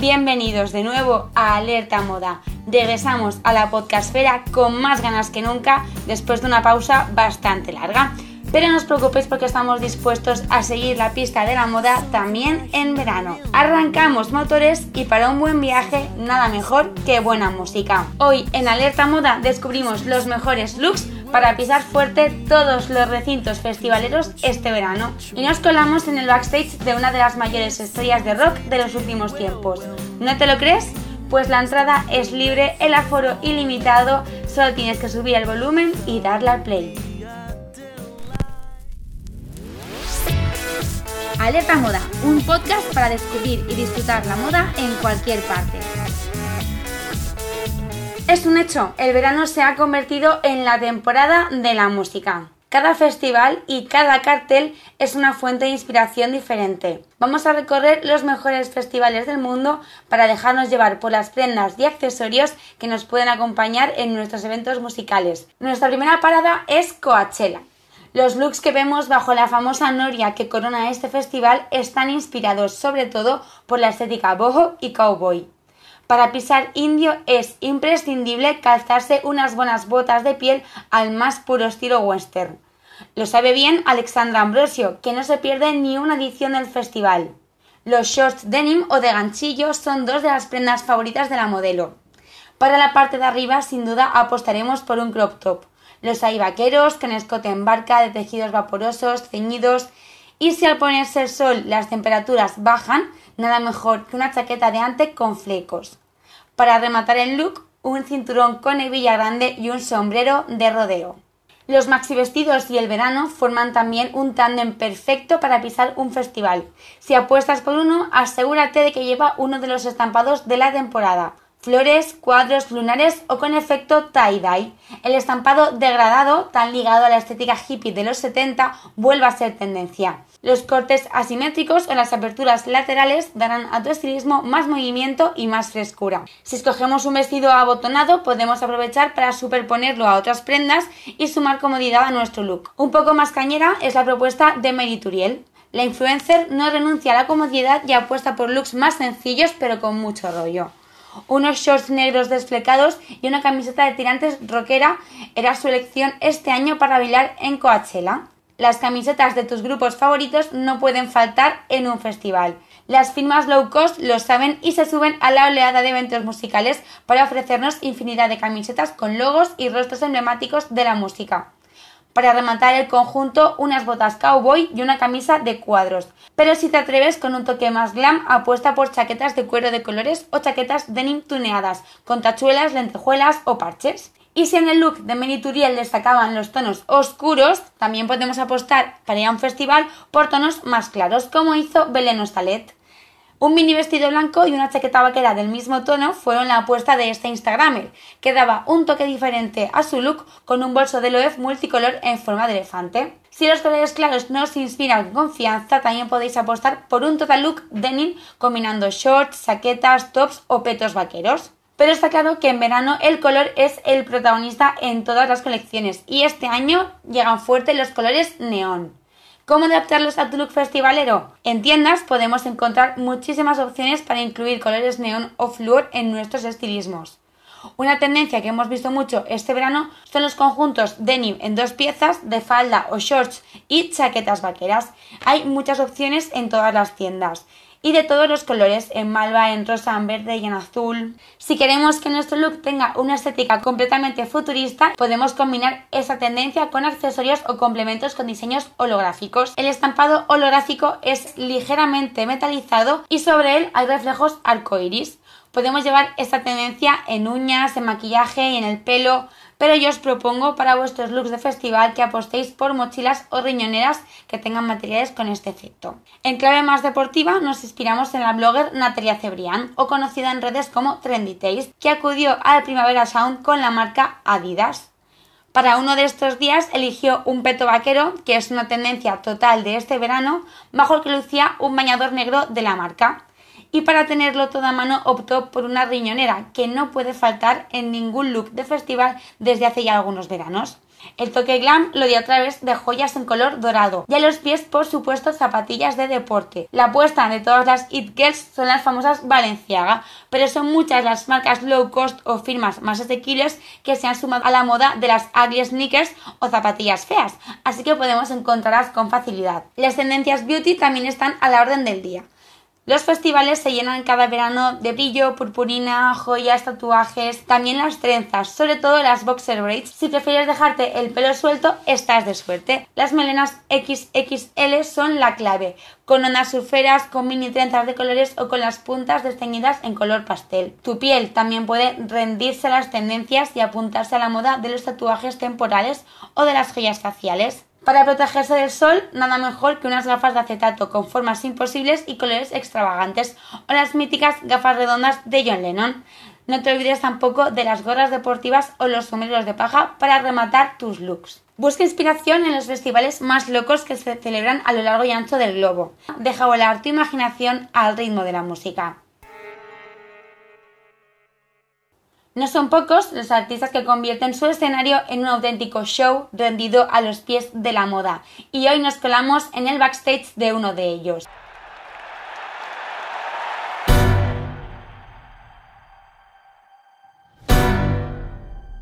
Bienvenidos de nuevo a Alerta Moda. Regresamos a la podcastfera con más ganas que nunca después de una pausa bastante larga. Pero no os preocupéis porque estamos dispuestos a seguir la pista de la moda también en verano. Arrancamos motores y para un buen viaje nada mejor que buena música. Hoy en Alerta Moda descubrimos los mejores looks para pisar fuerte todos los recintos festivaleros este verano y nos colamos en el backstage de una de las mayores estrellas de rock de los últimos tiempos. ¿No te lo crees? Pues la entrada es libre, el aforo ilimitado, solo tienes que subir el volumen y darle al play. Alerta Moda, un podcast para descubrir y disfrutar la moda en cualquier parte. Es un hecho, el verano se ha convertido en la temporada de la música. Cada festival y cada cartel es una fuente de inspiración diferente. Vamos a recorrer los mejores festivales del mundo para dejarnos llevar por las prendas y accesorios que nos pueden acompañar en nuestros eventos musicales. Nuestra primera parada es Coachella. Los looks que vemos bajo la famosa noria que corona este festival están inspirados sobre todo por la estética boho y cowboy. Para pisar indio es imprescindible calzarse unas buenas botas de piel al más puro estilo western. Lo sabe bien Alexandra Ambrosio, que no se pierde ni una edición del festival. Los shorts denim o de ganchillo son dos de las prendas favoritas de la modelo. Para la parte de arriba, sin duda, apostaremos por un crop top. Los hay vaqueros, con escote en barca, de tejidos vaporosos, ceñidos. Y si al ponerse el sol las temperaturas bajan, nada mejor que una chaqueta de ante con flecos. Para rematar el look, un cinturón con hebilla grande y un sombrero de rodeo. Los maxi vestidos y el verano forman también un tándem perfecto para pisar un festival. Si apuestas por uno, asegúrate de que lleva uno de los estampados de la temporada, flores, cuadros lunares o con efecto tie-dye. El estampado degradado, tan ligado a la estética hippie de los 70, vuelve a ser tendencia. Los cortes asimétricos o las aperturas laterales darán a tu estilismo más movimiento y más frescura. Si escogemos un vestido abotonado, podemos aprovechar para superponerlo a otras prendas y sumar comodidad a nuestro look. Un poco más cañera es la propuesta de Merituriel. La influencer no renuncia a la comodidad y apuesta por looks más sencillos pero con mucho rollo unos shorts negros desflecados y una camiseta de tirantes rockera era su elección este año para bailar en Coachella. Las camisetas de tus grupos favoritos no pueden faltar en un festival. Las firmas low cost lo saben y se suben a la oleada de eventos musicales para ofrecernos infinidad de camisetas con logos y rostros emblemáticos de la música para rematar el conjunto unas botas cowboy y una camisa de cuadros. Pero si te atreves con un toque más glam, apuesta por chaquetas de cuero de colores o chaquetas denim tuneadas, con tachuelas, lentejuelas o parches. Y si en el look de Menituriel destacaban los tonos oscuros, también podemos apostar para ir un festival por tonos más claros, como hizo Belén Ostalet. Un mini vestido blanco y una chaqueta vaquera del mismo tono fueron la apuesta de este Instagramer, que daba un toque diferente a su look con un bolso de Loewe multicolor en forma de elefante. Si los colores claros no os inspiran confianza, también podéis apostar por un total look denim combinando shorts, chaquetas, tops o petos vaqueros. Pero está claro que en verano el color es el protagonista en todas las colecciones y este año llegan fuerte los colores neón. ¿Cómo adaptarlos a tu look festivalero? En tiendas podemos encontrar muchísimas opciones para incluir colores neón o flúor en nuestros estilismos. Una tendencia que hemos visto mucho este verano son los conjuntos denim en dos piezas, de falda o shorts y chaquetas vaqueras. Hay muchas opciones en todas las tiendas y de todos los colores, en malva, en rosa, en verde y en azul. Si queremos que nuestro look tenga una estética completamente futurista, podemos combinar esa tendencia con accesorios o complementos con diseños holográficos. El estampado holográfico es ligeramente metalizado y sobre él hay reflejos arcoiris. Podemos llevar esta tendencia en uñas, en maquillaje y en el pelo, pero yo os propongo para vuestros looks de festival que apostéis por mochilas o riñoneras que tengan materiales con este efecto. En clave más deportiva nos inspiramos en la blogger Natalia Cebrián, o conocida en redes como Trendy Taste, que acudió al Primavera Sound con la marca Adidas. Para uno de estos días eligió un peto vaquero, que es una tendencia total de este verano, bajo el que lucía un bañador negro de la marca y para tenerlo toda mano optó por una riñonera que no puede faltar en ningún look de festival desde hace ya algunos veranos. El toque glam lo dio a través de joyas en color dorado y a los pies, por supuesto, zapatillas de deporte. La apuesta de todas las It Girls son las famosas Balenciaga, pero son muchas las marcas low cost o firmas más asequibles que se han sumado a la moda de las ugly sneakers o zapatillas feas, así que podemos encontrarlas con facilidad. Las tendencias beauty también están a la orden del día. Los festivales se llenan cada verano de brillo, purpurina, joyas, tatuajes, también las trenzas, sobre todo las boxer braids. Si prefieres dejarte el pelo suelto, estás de suerte. Las melenas XXL son la clave, con ondas surferas, con mini trenzas de colores o con las puntas desteñidas en color pastel. Tu piel también puede rendirse a las tendencias y apuntarse a la moda de los tatuajes temporales o de las joyas faciales. Para protegerse del sol, nada mejor que unas gafas de acetato con formas imposibles y colores extravagantes, o las míticas gafas redondas de John Lennon. No te olvides tampoco de las gorras deportivas o los sombreros de paja para rematar tus looks. Busca inspiración en los festivales más locos que se celebran a lo largo y ancho del globo. Deja volar tu imaginación al ritmo de la música. No son pocos los artistas que convierten su escenario en un auténtico show rendido a los pies de la moda, y hoy nos colamos en el backstage de uno de ellos.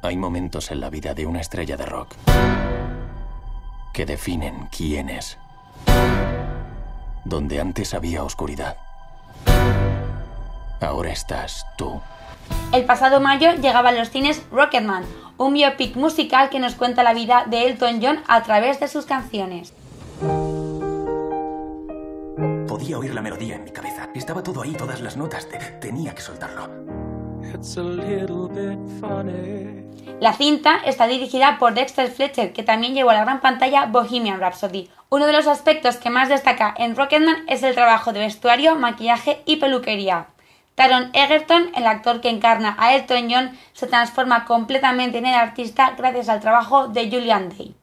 Hay momentos en la vida de una estrella de rock que definen quién es. Donde antes había oscuridad, ahora estás tú. El pasado mayo llegaba a los cines Rocketman, un biopic musical que nos cuenta la vida de Elton John a través de sus canciones. Podía oír la melodía en mi cabeza. Estaba todo ahí, todas las notas. tenía que soltarlo. La cinta está dirigida por Dexter Fletcher, que también llevó a la gran pantalla Bohemian Rhapsody. Uno de los aspectos que más destaca en Rocketman es el trabajo de vestuario, maquillaje y peluquería. Taron Egerton, el actor que encarna a Elton John, se transforma completamente en el artista gracias al trabajo de Julian Day.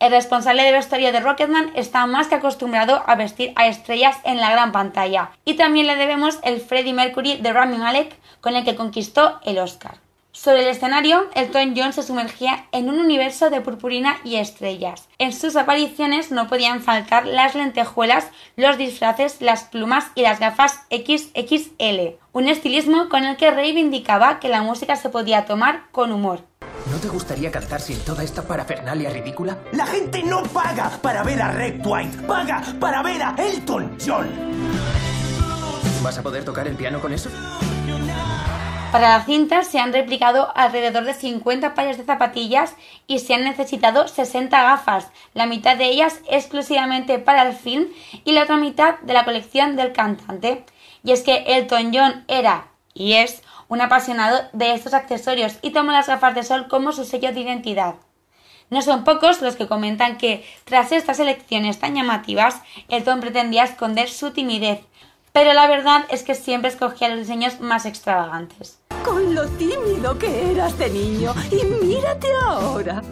El responsable de vestuario de Rocketman está más que acostumbrado a vestir a estrellas en la gran pantalla, y también le debemos el Freddie Mercury de Rami Malek, con el que conquistó el Oscar. Sobre el escenario, Elton John se sumergía en un universo de purpurina y estrellas. En sus apariciones no podían faltar las lentejuelas, los disfraces, las plumas y las gafas XXL, un estilismo con el que reivindicaba que la música se podía tomar con humor. ¿No te gustaría cantar sin toda esta parafernalia ridícula? La gente no paga para ver a Red White, paga para ver a Elton John. ¿Vas a poder tocar el piano con eso? Para la cinta se han replicado alrededor de 50 pares de zapatillas y se han necesitado 60 gafas, la mitad de ellas exclusivamente para el film y la otra mitad de la colección del cantante. Y es que Elton John era y es un apasionado de estos accesorios y toma las gafas de sol como su sello de identidad. No son pocos los que comentan que, tras estas elecciones tan llamativas, Elton pretendía esconder su timidez, pero la verdad es que siempre escogía los diseños más extravagantes. Con lo tímido que eras de niño y mírate ahora.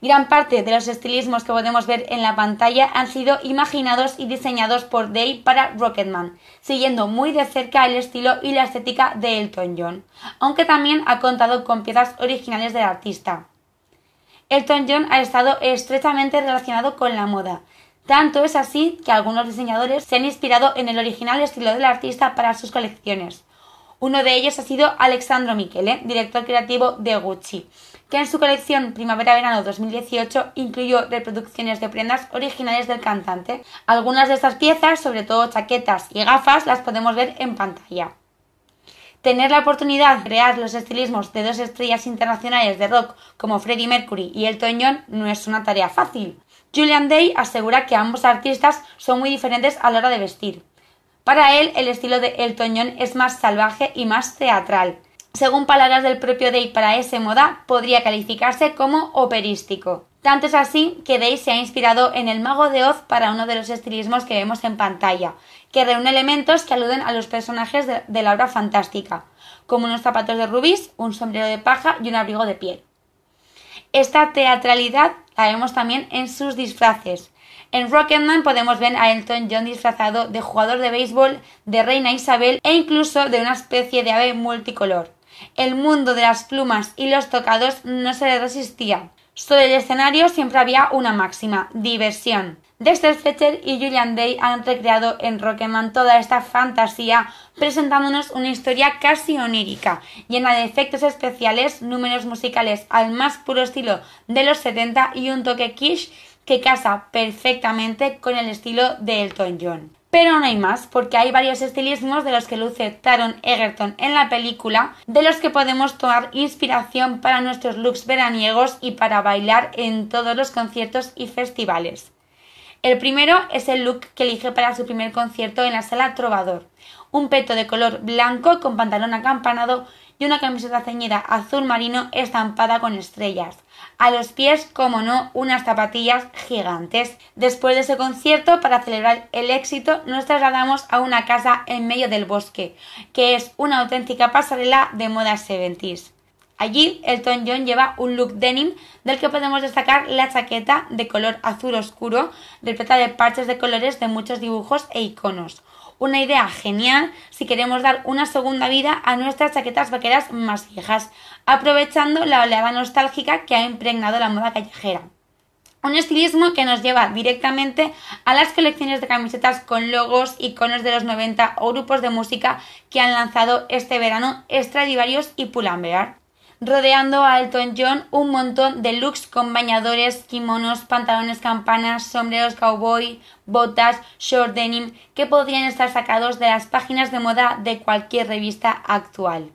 Gran parte de los estilismos que podemos ver en la pantalla han sido imaginados y diseñados por Day para Rocketman, siguiendo muy de cerca el estilo y la estética de Elton John, aunque también ha contado con piezas originales del artista. Elton John ha estado estrechamente relacionado con la moda, tanto es así que algunos diseñadores se han inspirado en el original estilo del artista para sus colecciones. Uno de ellos ha sido Alexandro Michele, director creativo de Gucci, que en su colección Primavera-Verano 2018 incluyó reproducciones de prendas originales del cantante. Algunas de estas piezas, sobre todo chaquetas y gafas, las podemos ver en pantalla. Tener la oportunidad de crear los estilismos de dos estrellas internacionales de rock como Freddie Mercury y Elton John no es una tarea fácil. Julian Day asegura que ambos artistas son muy diferentes a la hora de vestir. Para él, el estilo de Elton John es más salvaje y más teatral. Según palabras del propio Day para ese moda, podría calificarse como operístico. Tanto es así que Day se ha inspirado en el Mago de Oz para uno de los estilismos que vemos en pantalla, que reúne elementos que aluden a los personajes de, la obra fantástica, como unos zapatos de rubíes, un sombrero de paja y un abrigo de piel. Esta teatralidad la vemos también en sus disfraces. En Rocketman podemos ver a Elton John disfrazado de jugador de béisbol, de reina Isabel e incluso de una especie de ave multicolor. El mundo de las plumas y los tocados no se le resistía. Sobre el escenario siempre había una máxima, diversión. Dexter Fletcher y Julian Day han recreado en Rocketman toda esta fantasía, presentándonos una historia casi onírica, llena de efectos especiales, números musicales al más puro estilo de los 70 y un toque quiche que casa perfectamente con el estilo de Elton John. Pero no hay más, porque hay varios estilismos de los que luce Taron Egerton en la película, de los que podemos tomar inspiración para nuestros looks veraniegos y para bailar en todos los conciertos y festivales. El primero es el look que elige para su primer concierto en la sala Trovador. Un peto de color blanco con pantalón acampanado y una camiseta ceñida azul marino estampada con estrellas. A los pies, como no, unas zapatillas gigantes. Después de ese concierto, para celebrar el éxito, nos trasladamos a una casa en medio del bosque, que es una auténtica pasarela de moda 70s. Allí, Elton John lleva un look denim del que podemos destacar la chaqueta de color azul oscuro, repleta de parches de colores de muchos dibujos e iconos. Una idea genial si queremos dar una segunda vida a nuestras chaquetas vaqueras más viejas, aprovechando la oleada nostálgica que ha impregnado la moda callejera. Un estilismo que nos lleva directamente a las colecciones de camisetas con logos, iconos de los 90 o grupos de música que han lanzado este verano Stradivarius y Pull&Bear rodeando a Elton John un montón de looks con bañadores, kimonos, pantalones campanas, sombreros cowboy, botas, short denim que podrían estar sacados de las páginas de moda de cualquier revista actual.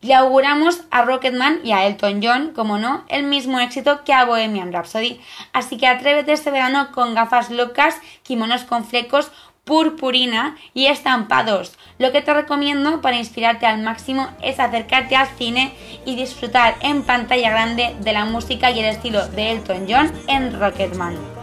Le auguramos a Rocketman y a Elton John, como no, el mismo éxito que a Bohemian Rhapsody. Así que atrévete este verano con gafas locas, kimonos con flecos purpurina y estampados. Lo que te recomiendo para inspirarte al máximo es acercarte al cine y disfrutar en pantalla grande de la música y el estilo de Elton John en Rocketman.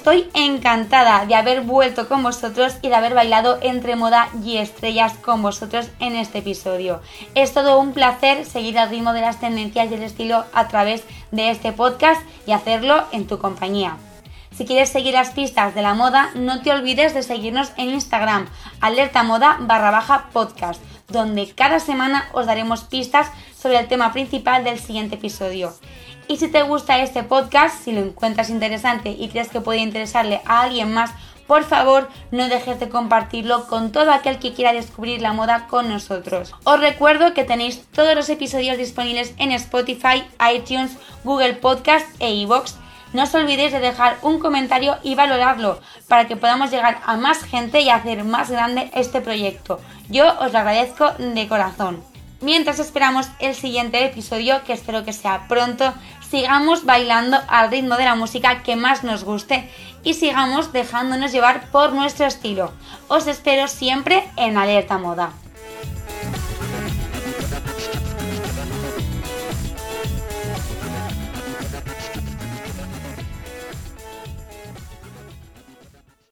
Estoy encantada de haber vuelto con vosotros y de haber bailado entre moda y estrellas con vosotros en este episodio. Es todo un placer seguir al ritmo de las tendencias y el estilo a través de este podcast y hacerlo en tu compañía. Si quieres seguir las pistas de la moda, no te olvides de seguirnos en Instagram, alerta moda barra baja podcast, donde cada semana os daremos pistas sobre el tema principal del siguiente episodio. Y si te gusta este podcast, si lo encuentras interesante y crees que puede interesarle a alguien más, por favor no dejes de compartirlo con todo aquel que quiera descubrir la moda con nosotros. Os recuerdo que tenéis todos los episodios disponibles en Spotify, iTunes, Google Podcast e iVoox. No os olvidéis de dejar un comentario y valorarlo para que podamos llegar a más gente y hacer más grande este proyecto. Yo os lo agradezco de corazón. Mientras esperamos el siguiente episodio, que espero que sea pronto, sigamos bailando al ritmo de la música que más nos guste y sigamos dejándonos llevar por nuestro estilo. Os espero siempre en Alerta Moda.